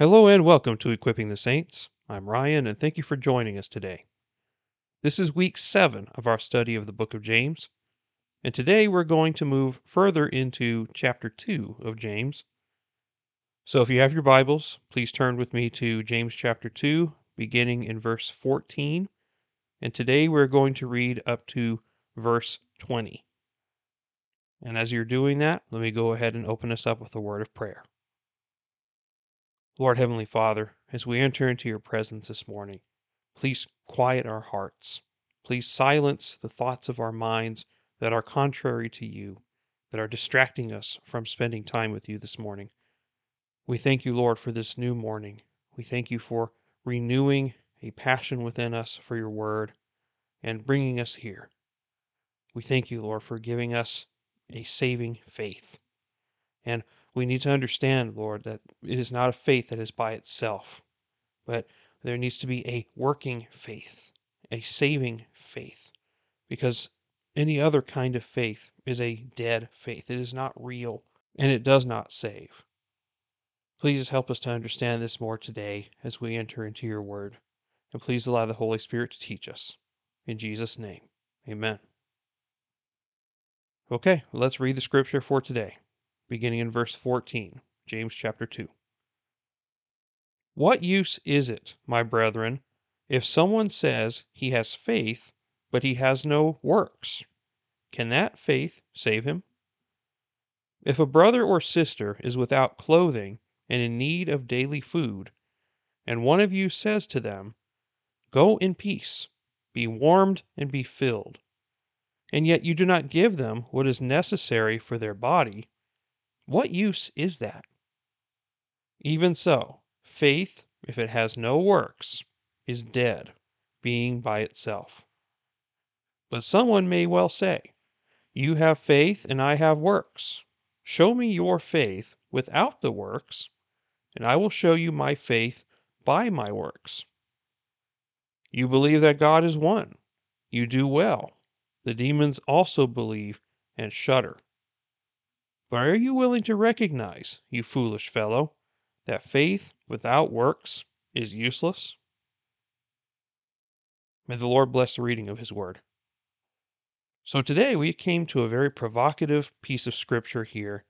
Hello and welcome to Equipping the Saints. I'm Ryan and thank you for joining us today. This is week seven of our study of the book of James, and today we're going to move further into chapter two of James. So if you have your Bibles, please turn with me to James chapter 2, beginning in verse 14. And today we're going to read up to verse 20. And as you're doing that, let me go ahead and open us up with a word of prayer. Lord Heavenly Father, as we enter into your presence this morning, please quiet our hearts. Please silence the thoughts of our minds that are contrary to you, that are distracting us from spending time with you this morning. We thank you, Lord, for this new morning. We thank you for renewing a passion within us for your word and bringing us here. We thank you, Lord, for giving us a saving faith. And we need to understand, Lord, that it is not a faith that is by itself, but there needs to be a working faith, a saving faith, because any other kind of faith is a dead faith. It is not real and it does not save. Please help us to understand this more today as we enter into your word. And please allow the Holy Spirit to teach us. In Jesus' name, amen. Okay, let's read the scripture for today beginning in verse 14, James chapter 2. What use is it, my brethren, if someone says he has faith, but he has no works? Can that faith save him? If a brother or sister is without clothing and in need of daily food, and one of you says to them, Go in peace, be warmed and be filled, and yet you do not give them what is necessary for their body, what use is that? Even so, faith, if it has no works, is dead, being by itself. But someone may well say, You have faith, and I have works. Show me your faith without the works, and I will show you my faith by my works. You believe that God is one. You do well. The demons also believe and shudder. But are you willing to recognize, you foolish fellow, that faith without works is useless? May the Lord bless the reading of His Word. So today we came to a very provocative piece of Scripture here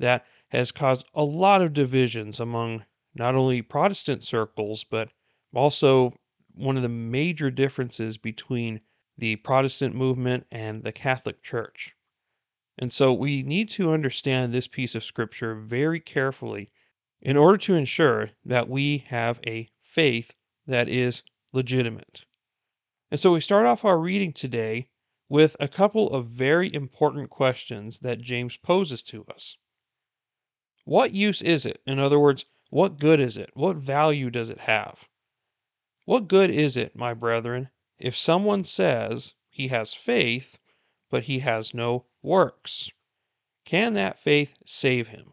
that has caused a lot of divisions among not only Protestant circles, but also one of the major differences between the Protestant movement and the Catholic Church. And so we need to understand this piece of scripture very carefully in order to ensure that we have a faith that is legitimate. And so we start off our reading today with a couple of very important questions that James poses to us. What use is it? In other words, what good is it? What value does it have? What good is it, my brethren, if someone says he has faith, but he has no works. Can that faith save him?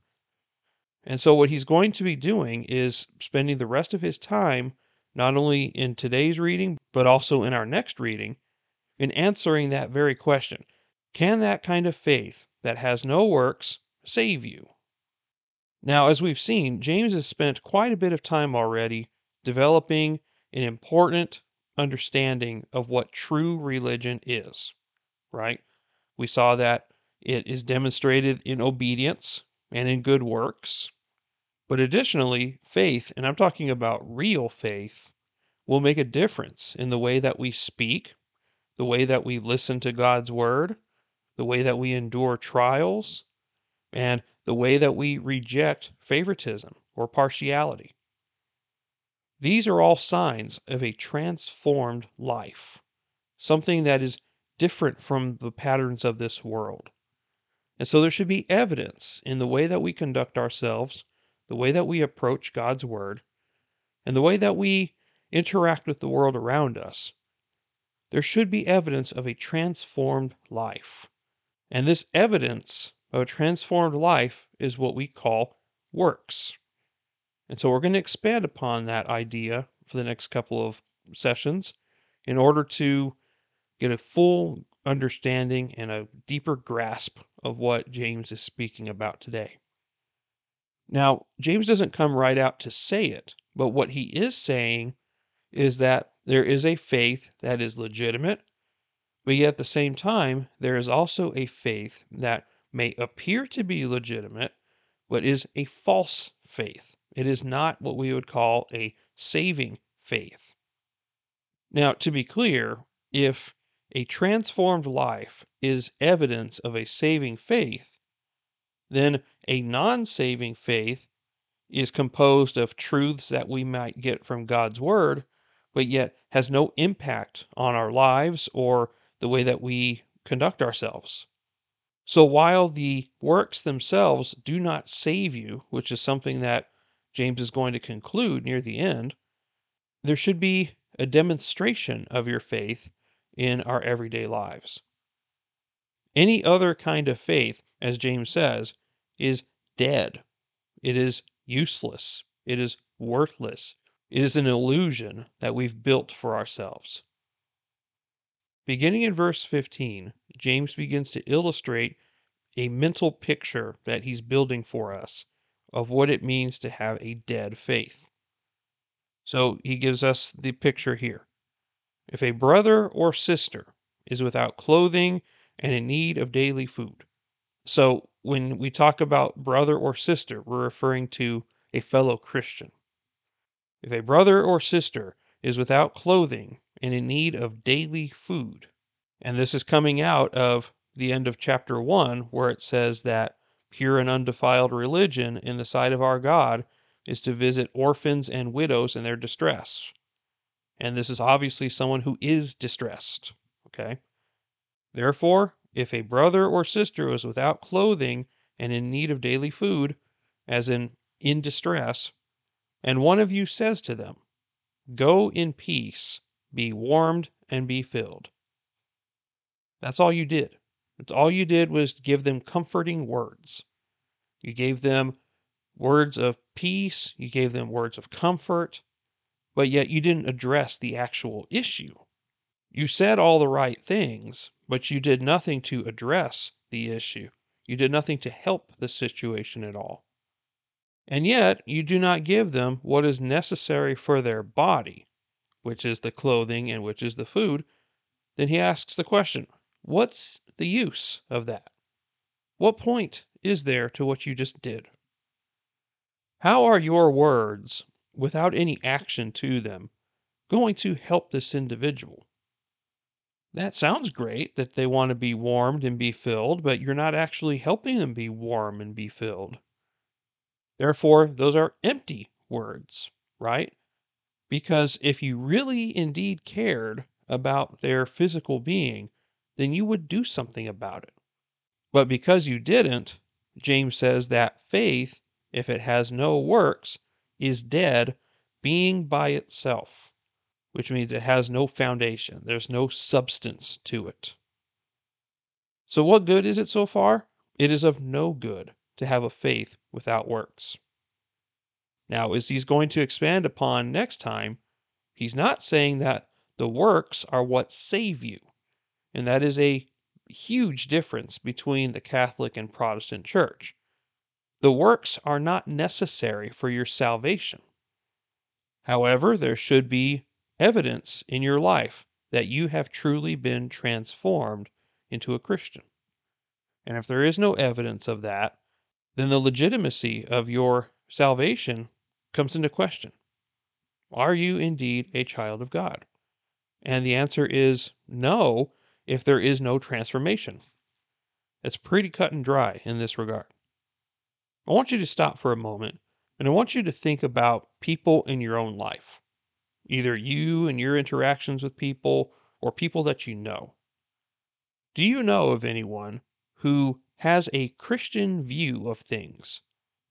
And so, what he's going to be doing is spending the rest of his time, not only in today's reading, but also in our next reading, in answering that very question Can that kind of faith that has no works save you? Now, as we've seen, James has spent quite a bit of time already developing an important understanding of what true religion is, right? We saw that it is demonstrated in obedience and in good works. But additionally, faith, and I'm talking about real faith, will make a difference in the way that we speak, the way that we listen to God's word, the way that we endure trials, and the way that we reject favoritism or partiality. These are all signs of a transformed life, something that is different from the patterns of this world. And so there should be evidence in the way that we conduct ourselves, the way that we approach God's Word, and the way that we interact with the world around us. There should be evidence of a transformed life. And this evidence of a transformed life is what we call works. And so we're going to expand upon that idea for the next couple of sessions in order to get a full understanding and a deeper grasp of what James is speaking about today. Now, James doesn't come right out to say it, but what he is saying is that there is a faith that is legitimate, but yet at the same time, there is also a faith that may appear to be legitimate, but is a false faith. It is not what we would call a saving faith. Now, to be clear, if a transformed life is evidence of a saving faith, then a non saving faith is composed of truths that we might get from God's Word, but yet has no impact on our lives or the way that we conduct ourselves. So while the works themselves do not save you, which is something that James is going to conclude near the end, there should be a demonstration of your faith in our everyday lives. Any other kind of faith, as James says, is dead. It is useless. It is worthless. It is an illusion that we've built for ourselves. Beginning in verse 15, James begins to illustrate a mental picture that he's building for us of what it means to have a dead faith. So he gives us the picture here. If a brother or sister is without clothing and in need of daily food. So when we talk about brother or sister, we're referring to a fellow Christian. If a brother or sister is without clothing and in need of daily food, and this is coming out of the end of chapter 1, where it says that pure and undefiled religion in the sight of our God is to visit orphans and widows in their distress. And this is obviously someone who is distressed. Okay? Therefore, if a brother or sister is without clothing and in need of daily food, as in in distress, and one of you says to them, Go in peace, be warmed and be filled. That's all you did. All you did was give them comforting words. You gave them words of peace, you gave them words of comfort, but yet you didn't address the actual issue. You said all the right things, but you did nothing to address the issue. You did nothing to help the situation at all. And yet you do not give them what is necessary for their body, which is the clothing and which is the food. Then he asks the question What's the use of that? What point is there to what you just did? How are your words, without any action to them, going to help this individual? That sounds great that they want to be warmed and be filled, but you're not actually helping them be warm and be filled. Therefore, those are empty words, right? Because if you really indeed cared about their physical being, then you would do something about it. But because you didn't, James says that faith, if it has no works, is dead, being by itself, which means it has no foundation. There's no substance to it. So, what good is it so far? It is of no good to have a faith without works. Now, as he's going to expand upon next time, he's not saying that the works are what save you. And that is a huge difference between the Catholic and Protestant church. The works are not necessary for your salvation. However, there should be evidence in your life that you have truly been transformed into a Christian. And if there is no evidence of that, then the legitimacy of your salvation comes into question. Are you indeed a child of God? And the answer is no, if there is no transformation. It's pretty cut and dry in this regard. I want you to stop for a moment and I want you to think about people in your own life, either you and your interactions with people or people that you know. Do you know of anyone who has a Christian view of things?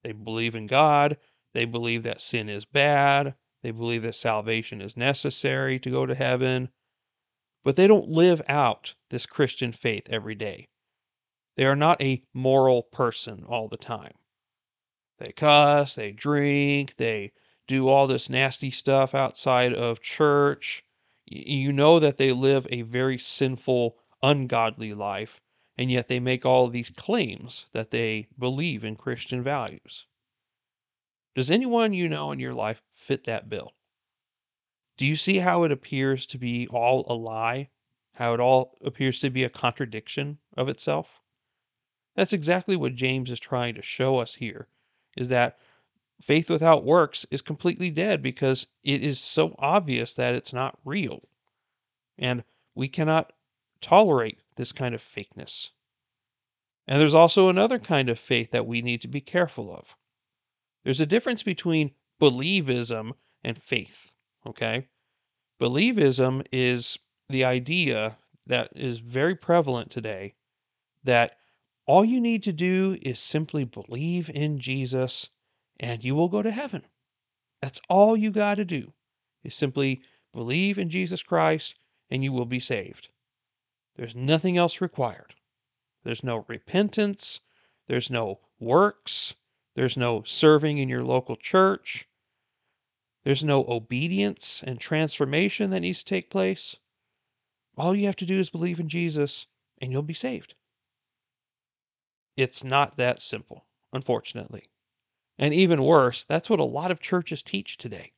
They believe in God, they believe that sin is bad, they believe that salvation is necessary to go to heaven, but they don't live out this Christian faith every day. They are not a moral person all the time. They cuss, they drink, they do all this nasty stuff outside of church. You know that they live a very sinful, ungodly life, and yet they make all these claims that they believe in Christian values. Does anyone you know in your life fit that bill? Do you see how it appears to be all a lie? How it all appears to be a contradiction of itself? That's exactly what James is trying to show us here is that faith without works is completely dead because it is so obvious that it's not real. And we cannot tolerate this kind of fakeness. And there's also another kind of faith that we need to be careful of. There's a difference between believism and faith, okay? Believism is the idea that is very prevalent today that all you need to do is simply believe in Jesus and you will go to heaven. That's all you got to do is simply believe in Jesus Christ and you will be saved. There's nothing else required. There's no repentance. There's no works. There's no serving in your local church. There's no obedience and transformation that needs to take place. All you have to do is believe in Jesus and you'll be saved. It's not that simple, unfortunately. And even worse, that's what a lot of churches teach today.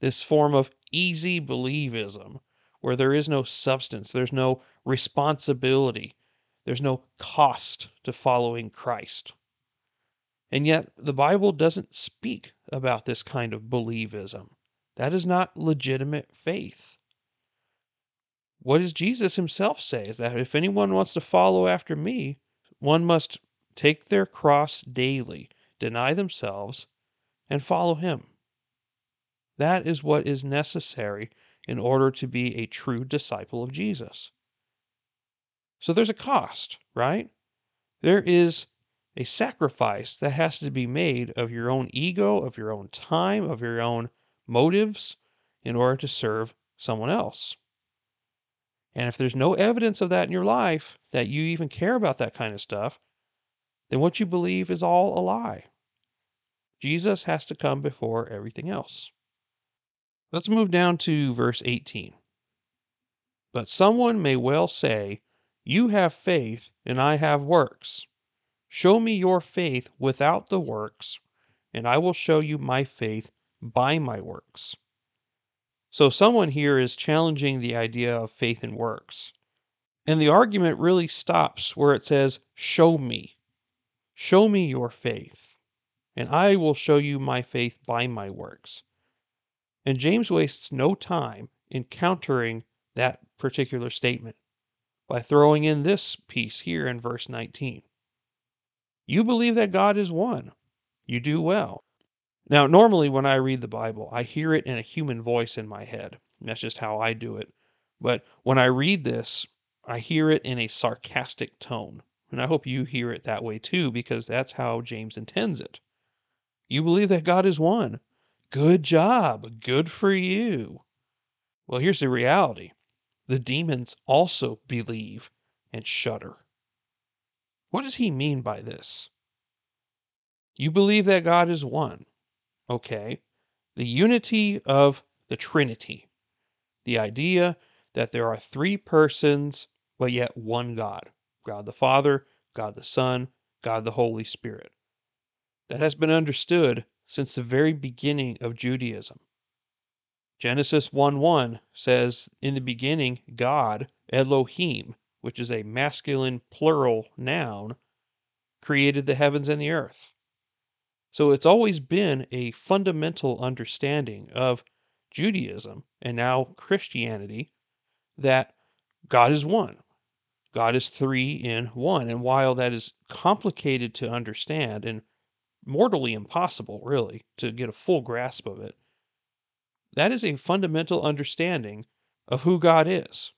This form of easy believism, where there is no substance, there's no responsibility, there's no cost to following Christ. And yet, the Bible doesn't speak about this kind of believism. That is not legitimate faith. What does Jesus himself say? Is that if anyone wants to follow after me, one must take their cross daily, deny themselves, and follow him. That is what is necessary in order to be a true disciple of Jesus. So there's a cost, right? There is a sacrifice that has to be made of your own ego, of your own time, of your own motives in order to serve someone else. And if there's no evidence of that in your life, that you even care about that kind of stuff, then what you believe is all a lie. Jesus has to come before everything else. Let's move down to verse 18. But someone may well say, You have faith, and I have works. Show me your faith without the works, and I will show you my faith by my works. So, someone here is challenging the idea of faith and works. And the argument really stops where it says, Show me. Show me your faith, and I will show you my faith by my works. And James wastes no time in countering that particular statement by throwing in this piece here in verse 19. You believe that God is one. You do well. Now, normally when I read the Bible, I hear it in a human voice in my head. That's just how I do it. But when I read this, I hear it in a sarcastic tone. And I hope you hear it that way too, because that's how James intends it. You believe that God is one. Good job. Good for you. Well, here's the reality the demons also believe and shudder. What does he mean by this? You believe that God is one. Okay. The unity of the Trinity. The idea that there are three persons, but yet one God God the Father, God the Son, God the Holy Spirit. That has been understood since the very beginning of Judaism. Genesis 1 1 says, In the beginning, God, Elohim, which is a masculine plural noun, created the heavens and the earth. So it's always been a fundamental understanding of Judaism and now Christianity that God is one. God is three in one. And while that is complicated to understand and mortally impossible, really, to get a full grasp of it, that is a fundamental understanding of who God is.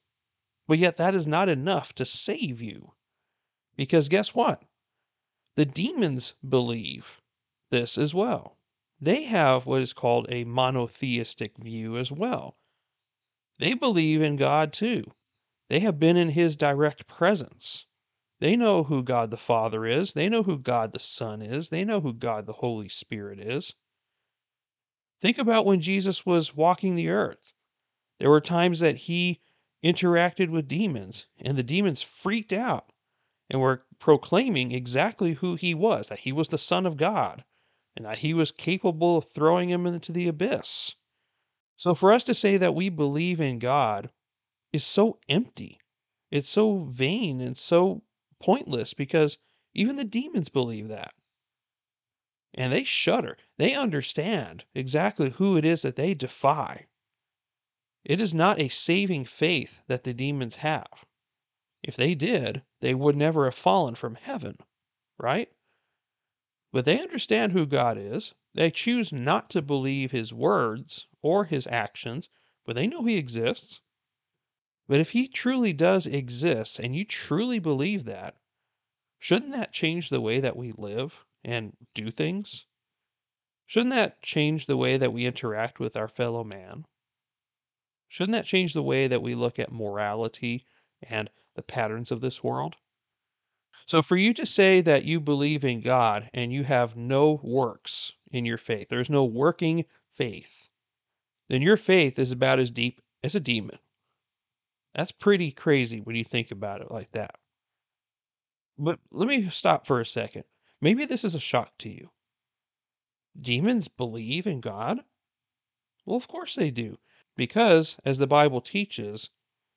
But yet, that is not enough to save you. Because guess what? The demons believe this as well. They have what is called a monotheistic view as well. They believe in God too. They have been in His direct presence. They know who God the Father is. They know who God the Son is. They know who God the Holy Spirit is. Think about when Jesus was walking the earth. There were times that He interacted with demons, and the demons freaked out and were proclaiming exactly who he was that he was the Son of God, and that he was capable of throwing him into the abyss. So for us to say that we believe in God is so empty. It's so vain and so pointless because even the demons believe that. And they shudder. They understand exactly who it is that they defy. It is not a saving faith that the demons have. If they did, they would never have fallen from heaven, right? But they understand who God is. They choose not to believe his words or his actions, but they know he exists. But if he truly does exist and you truly believe that, shouldn't that change the way that we live and do things? Shouldn't that change the way that we interact with our fellow man? Shouldn't that change the way that we look at morality and the patterns of this world? So, for you to say that you believe in God and you have no works in your faith, there's no working faith, then your faith is about as deep as a demon. That's pretty crazy when you think about it like that. But let me stop for a second. Maybe this is a shock to you. Demons believe in God? Well, of course they do, because, as the Bible teaches,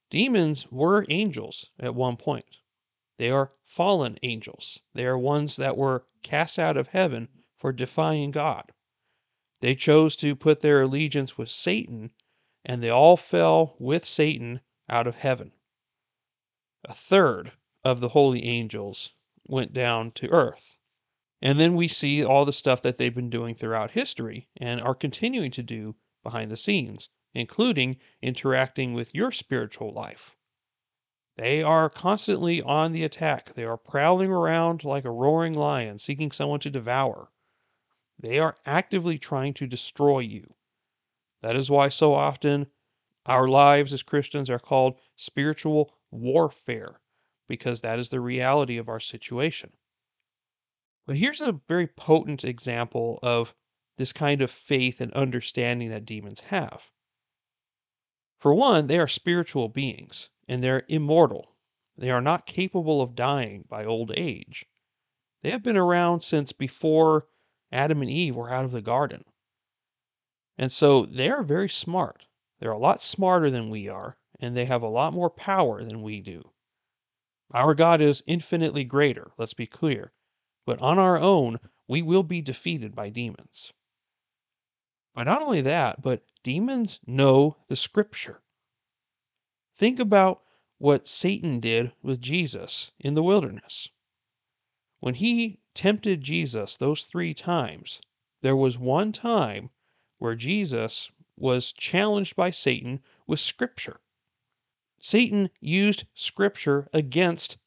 demons were angels at one point. They are fallen angels. They are ones that were cast out of heaven for defying God. They chose to put their allegiance with Satan, and they all fell with Satan out of heaven. A third of the holy angels went down to earth. And then we see all the stuff that they've been doing throughout history and are continuing to do behind the scenes, including interacting with your spiritual life. They are constantly on the attack. They are prowling around like a roaring lion, seeking someone to devour. They are actively trying to destroy you. That is why so often our lives as Christians are called spiritual warfare, because that is the reality of our situation. But here's a very potent example of this kind of faith and understanding that demons have. For one, they are spiritual beings, and they're immortal. They are not capable of dying by old age. They have been around since before Adam and Eve were out of the garden. And so they are very smart. They're a lot smarter than we are, and they have a lot more power than we do. Our God is infinitely greater, let's be clear, but on our own, we will be defeated by demons. But not only that, but demons know the scripture. Think about what Satan did with Jesus in the wilderness. When he tempted Jesus those three times, there was one time where Jesus was challenged by Satan with Scripture. Satan used Scripture against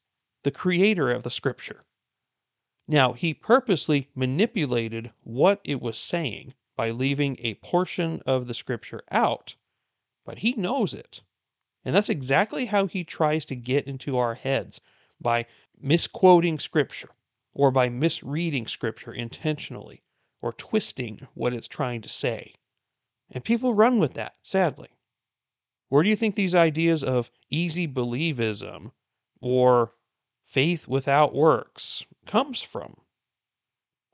the creator of the Scripture. Now, he purposely manipulated what it was saying by leaving a portion of the Scripture out, but he knows it. And that's exactly how he tries to get into our heads by misquoting Scripture or by misreading Scripture intentionally or twisting what it's trying to say. And people run with that, sadly. Where do you think these ideas of easy believism or faith without works comes from?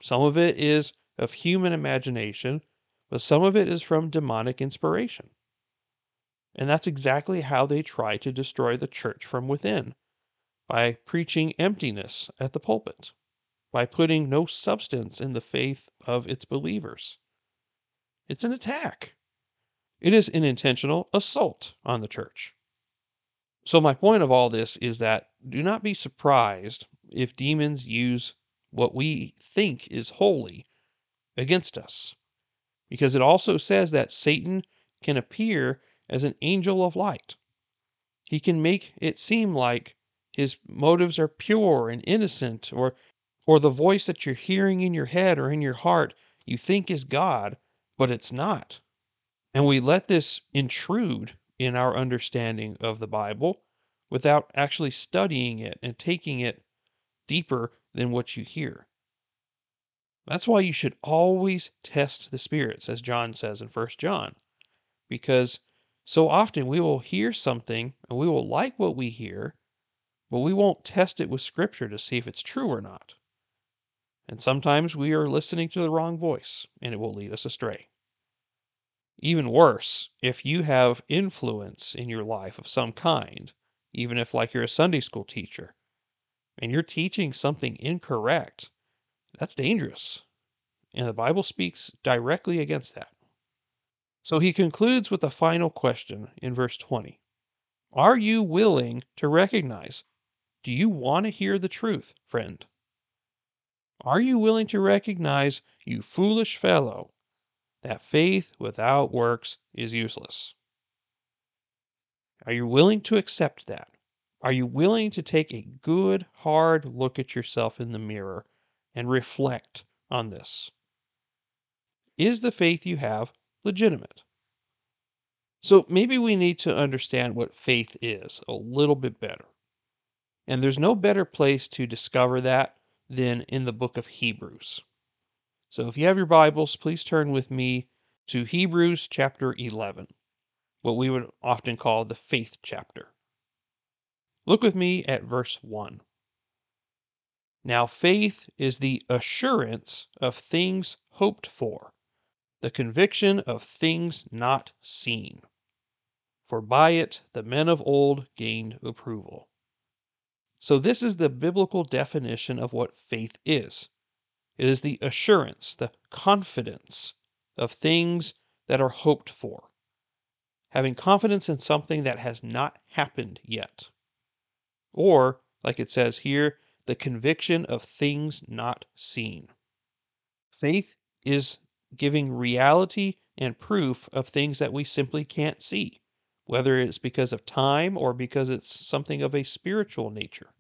Some of it is of human imagination, but some of it is from demonic inspiration. And that's exactly how they try to destroy the church from within by preaching emptiness at the pulpit, by putting no substance in the faith of its believers. It's an attack. It is an intentional assault on the church. So, my point of all this is that do not be surprised if demons use what we think is holy against us. Because it also says that Satan can appear as an angel of light. He can make it seem like his motives are pure and innocent, or, or the voice that you're hearing in your head or in your heart you think is God, but it's not. And we let this intrude in our understanding of the Bible without actually studying it and taking it deeper than what you hear. That's why you should always test the spirits, as John says in 1 John, because so often we will hear something and we will like what we hear, but we won't test it with Scripture to see if it's true or not. And sometimes we are listening to the wrong voice, and it will lead us astray. Even worse, if you have influence in your life of some kind, even if, like, you're a Sunday school teacher, and you're teaching something incorrect, that's dangerous. And the Bible speaks directly against that. So he concludes with a final question in verse 20 Are you willing to recognize? Do you want to hear the truth, friend? Are you willing to recognize, you foolish fellow, that faith without works is useless? Are you willing to accept that? Are you willing to take a good, hard look at yourself in the mirror and reflect on this? Is the faith you have legitimate? So maybe we need to understand what faith is a little bit better. And there's no better place to discover that than in the book of Hebrews. So if you have your Bibles, please turn with me to Hebrews chapter 11, what we would often call the faith chapter. Look with me at verse 1. Now, faith is the assurance of things hoped for, the conviction of things not seen. For by it the men of old gained approval. So, this is the biblical definition of what faith is it is the assurance, the confidence of things that are hoped for, having confidence in something that has not happened yet. Or, like it says here, the conviction of things not seen. Faith is giving reality and proof of things that we simply can't see whether it's because of time or because it's something of a spiritual nature.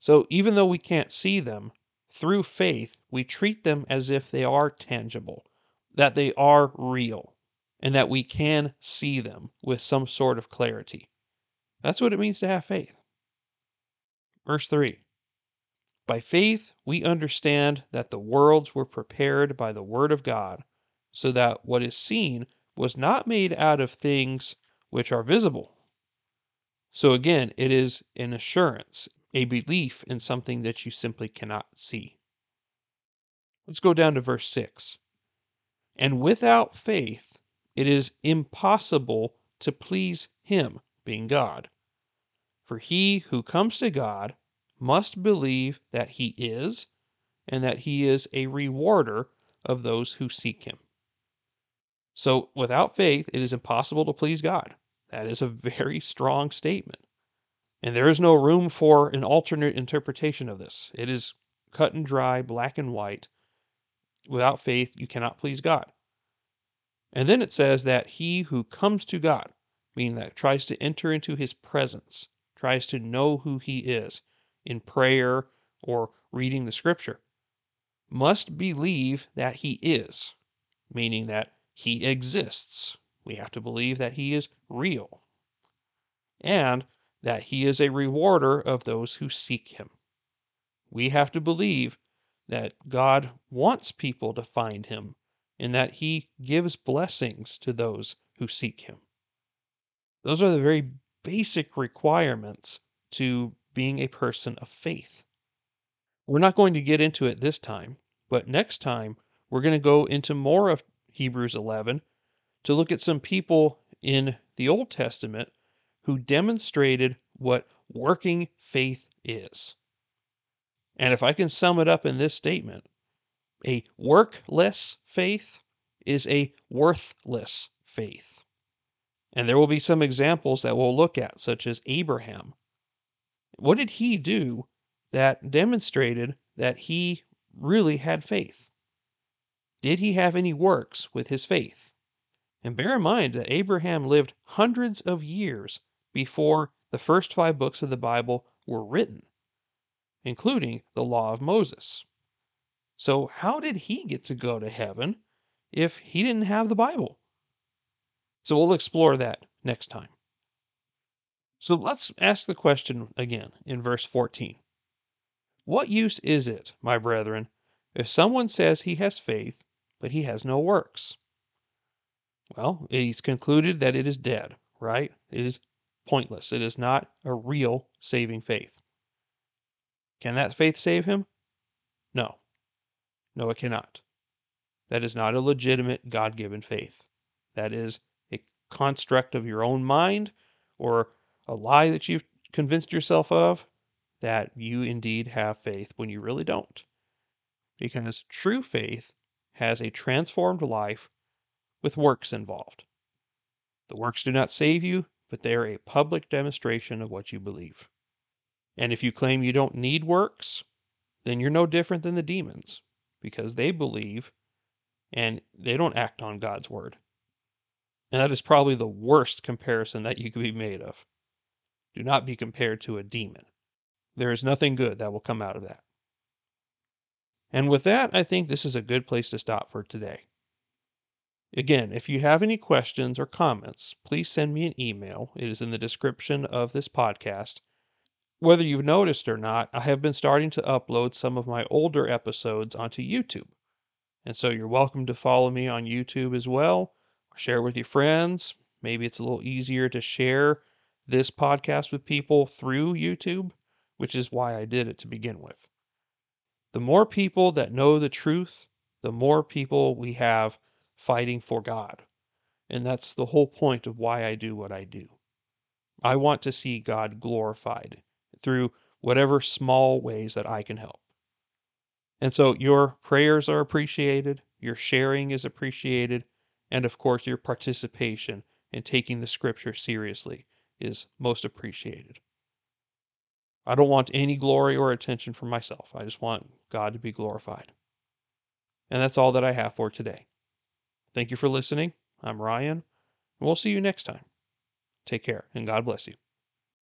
So even though we can't see them, through faith, we treat them as if they are tangible, that they are real, and that we can see them with some sort of clarity. That's what it means to have faith. Verse 3 By faith, we understand that the worlds were prepared by the Word of God, so that what is seen was not made out of things which are visible. So again, it is an assurance, a belief in something that you simply cannot see. Let's go down to verse 6. And without faith, it is impossible to please Him, being God. For he who comes to God must believe that He is, and that He is a rewarder of those who seek Him. So without faith, it is impossible to please God. That is a very strong statement. And there is no room for an alternate interpretation of this. It is cut and dry, black and white. Without faith, you cannot please God. And then it says that he who comes to God, meaning that tries to enter into his presence, tries to know who he is in prayer or reading the scripture, must believe that he is, meaning that he exists. We have to believe that he is real and that he is a rewarder of those who seek him. We have to believe that God wants people to find him and that he gives blessings to those who seek him. Those are the very basic requirements to being a person of faith. We're not going to get into it this time, but next time we're going to go into more of Hebrews 11 to look at some people in the Old Testament who demonstrated what working faith is. And if I can sum it up in this statement, a workless faith is a worthless faith. And there will be some examples that we'll look at, such as Abraham. What did he do that demonstrated that he really had faith? Did he have any works with his faith? And bear in mind that Abraham lived hundreds of years before the first five books of the Bible were written, including the Law of Moses. So, how did he get to go to heaven if he didn't have the Bible? So, we'll explore that next time. So, let's ask the question again in verse 14. What use is it, my brethren, if someone says he has faith but he has no works. Well, he's concluded that it is dead, right? It is pointless. It is not a real saving faith. Can that faith save him? No. No, it cannot. That is not a legitimate God given faith. That is a construct of your own mind or a lie that you've convinced yourself of that you indeed have faith when you really don't. Because true faith has a transformed life with works involved. The works do not save you, but they are a public demonstration of what you believe. And if you claim you don't need works, then you're no different than the demons because they believe and they don't act on God's word. And that is probably the worst comparison that you could be made of. Do not be compared to a demon. There is nothing good that will come out of that. And with that, I think this is a good place to stop for today. Again, if you have any questions or comments, please send me an email. It is in the description of this podcast. Whether you've noticed or not, I have been starting to upload some of my older episodes onto YouTube. And so you're welcome to follow me on YouTube as well, share with your friends. Maybe it's a little easier to share this podcast with people through YouTube, which is why I did it to begin with. The more people that know the truth, the more people we have fighting for God. And that's the whole point of why I do what I do. I want to see God glorified through whatever small ways that I can help. And so your prayers are appreciated, your sharing is appreciated, and of course, your participation in taking the scripture seriously is most appreciated. I don't want any glory or attention for myself. I just want God to be glorified. And that's all that I have for today. Thank you for listening. I'm Ryan, and we'll see you next time. Take care, and God bless you.